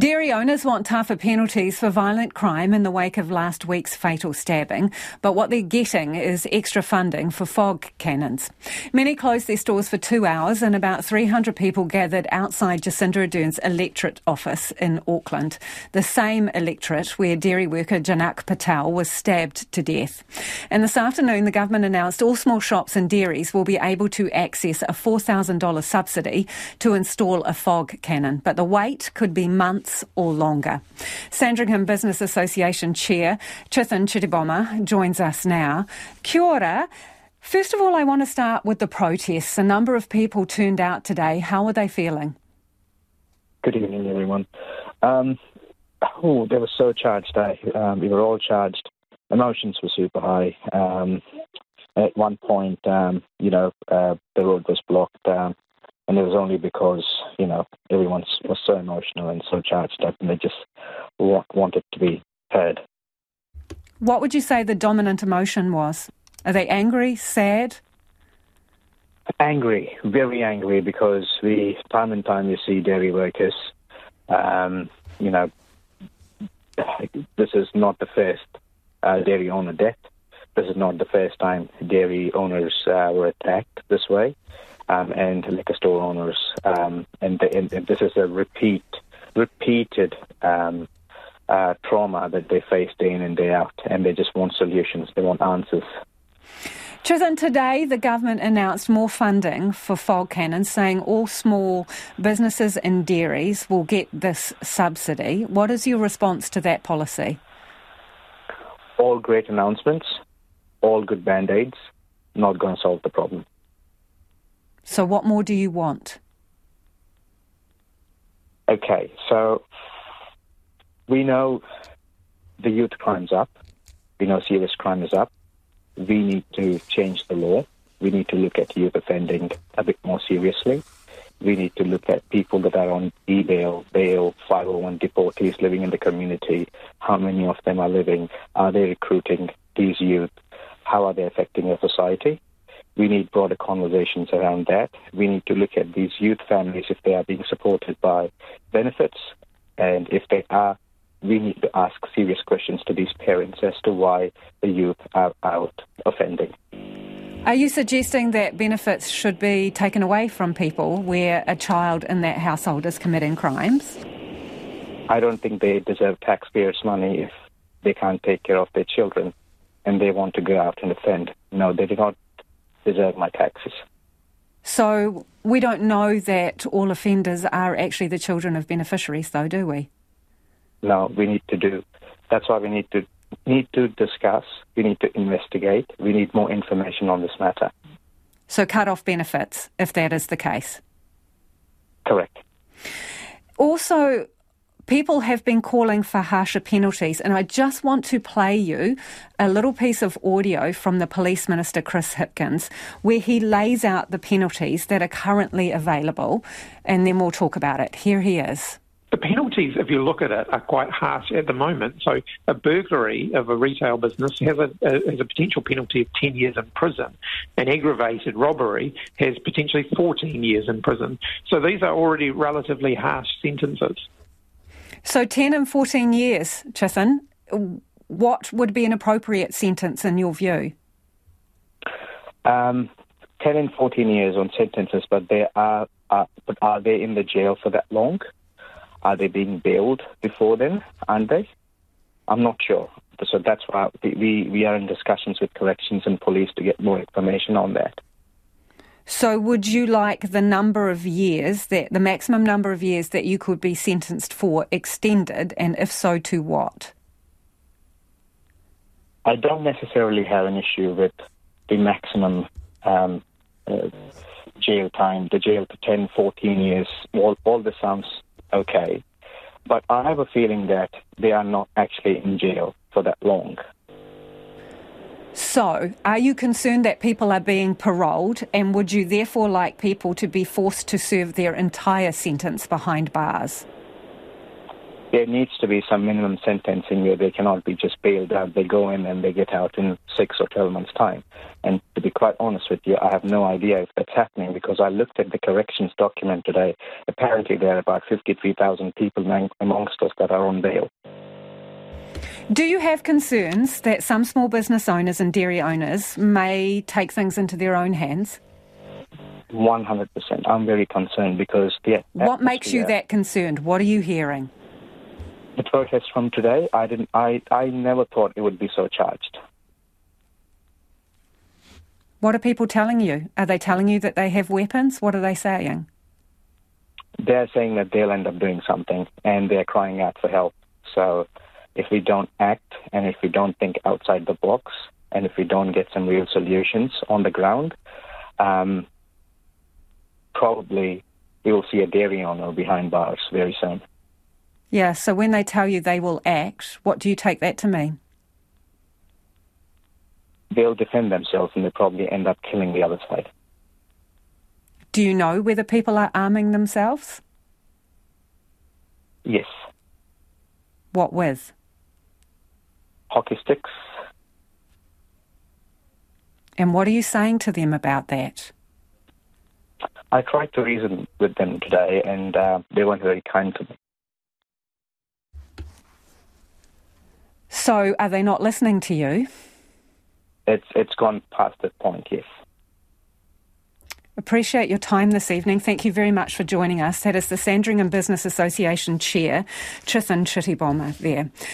Dairy owners want tougher penalties for violent crime in the wake of last week's fatal stabbing, but what they're getting is extra funding for fog cannons. Many closed their stores for two hours and about 300 people gathered outside Jacinda Ardern's electorate office in Auckland, the same electorate where dairy worker Janak Patel was stabbed to death. And this afternoon, the government announced all small shops and dairies will be able to access a $4,000 subsidy to install a fog cannon, but the wait could be months months or longer. Sandringham Business Association Chair Chithan Chittibomma joins us now. Kia ora. First of all, I want to start with the protests. A number of people turned out today. How are they feeling? Good evening, everyone. Um, oh, they were so charged. Eh? Um, we were all charged. Emotions were super high. Um, at one point, um, you know, uh, the road was blocked. Um, and it was only because you know everyone was so emotional and so charged up, and they just wanted to be heard. What would you say the dominant emotion was? Are they angry, sad? Angry, very angry, because we time and time you see dairy workers. Um, you know, this is not the first uh, dairy owner death. This is not the first time dairy owners uh, were attacked this way um, and liquor store owners. Um, and, the, and, this is a repeat, repeated um, uh, trauma that they face day in and day out, and they just want solutions. They want answers. Chithan, today the government announced more funding for fog cannons, saying all small businesses and dairies will get this subsidy. What is your response to that policy? All great announcements, all good band aids, not going to solve the problem. So, what more do you want? Okay, so we know the youth crime's up. We know serious crime is up. We need to change the law. We need to look at youth offending a bit more seriously. We need to look at people that are on e-bail, bail, 501 deportees living in the community. How many of them are living? Are they recruiting these youth? How are they affecting our society? We need broader conversations around that. We need to look at these youth families if they are being supported by benefits, and if they are, we need to ask serious questions to these parents as to why the youth are out offending. Are you suggesting that benefits should be taken away from people where a child in that household is committing crimes? I don't think they deserve taxpayers' money if they can't take care of their children and they want to go out and offend. No, they do not deserve my taxes. So we don't know that all offenders are actually the children of beneficiaries, though, do we? No, we need to do. That's why we need to need to discuss. We need to investigate. We need more information on this matter. So cut off benefits if that is the case. Correct. Also, people have been calling for harsher penalties, and I just want to play you a little piece of audio from the Police Minister Chris Hipkins where he lays out the penalties that are currently available, and then we'll talk about it. Here he is. The penalties, if you look at it, are quite harsh at the moment. So, a burglary of a retail business has a, a, has a potential penalty of 10 years in prison. An aggravated robbery has potentially 14 years in prison. So, these are already relatively harsh sentences. So 10 and 14 years, Chithan, what would be an appropriate sentence in your view? Um, 10 and 14 years on sentences, but they are, uh, but are they in the jail for that long? Are they being bailed before then, aren't they? I'm not sure. So that's why we, we are in discussions with corrections and police to get more information on that. So, would you like the number of years that the maximum number of years that you could be sentenced for extended, and if so, to what? I don't necessarily have an issue with the maximum um, uh, jail time, the jail to 10, 14 years. All, all this sounds okay. But I have a feeling that they are not actually in jail for that long. So, are you concerned that people are being paroled, and would you therefore like people to be forced to serve their entire sentence behind bars? there needs to be some minimum sentencing where they cannot be just bailed out. They go in and they get out in six or 12 months' time. And to be quite honest with you, I have no idea if that's happening because I looked at the corrections document today. Apparently, there are about 53,000 people amongst us that are on bail. Do you have concerns that some small business owners and dairy owners may take things into their own hands? 100%. I'm very concerned because the. What makes you that concerned? What are you hearing? the protest from today, I didn't. I I never thought it would be so charged. What are people telling you? Are they telling you that they have weapons? What are they saying? They're saying that they'll end up doing something, and they're crying out for help. So, if we don't act, and if we don't think outside the box, and if we don't get some real solutions on the ground, um, probably we will see a dairy owner behind bars very soon. Yeah, so when they tell you they will act, what do you take that to mean? They'll defend themselves and they'll probably end up killing the other side. Do you know whether people are arming themselves? Yes. What with? Hockey sticks. And what are you saying to them about that? I tried to reason with them today and uh, they weren't very kind to me. So are they not listening to you? It's it's gone past that point, yes. Appreciate your time this evening. Thank you very much for joining us. That is the Sandringham Business Association Chair, Chithan Chittibomma there.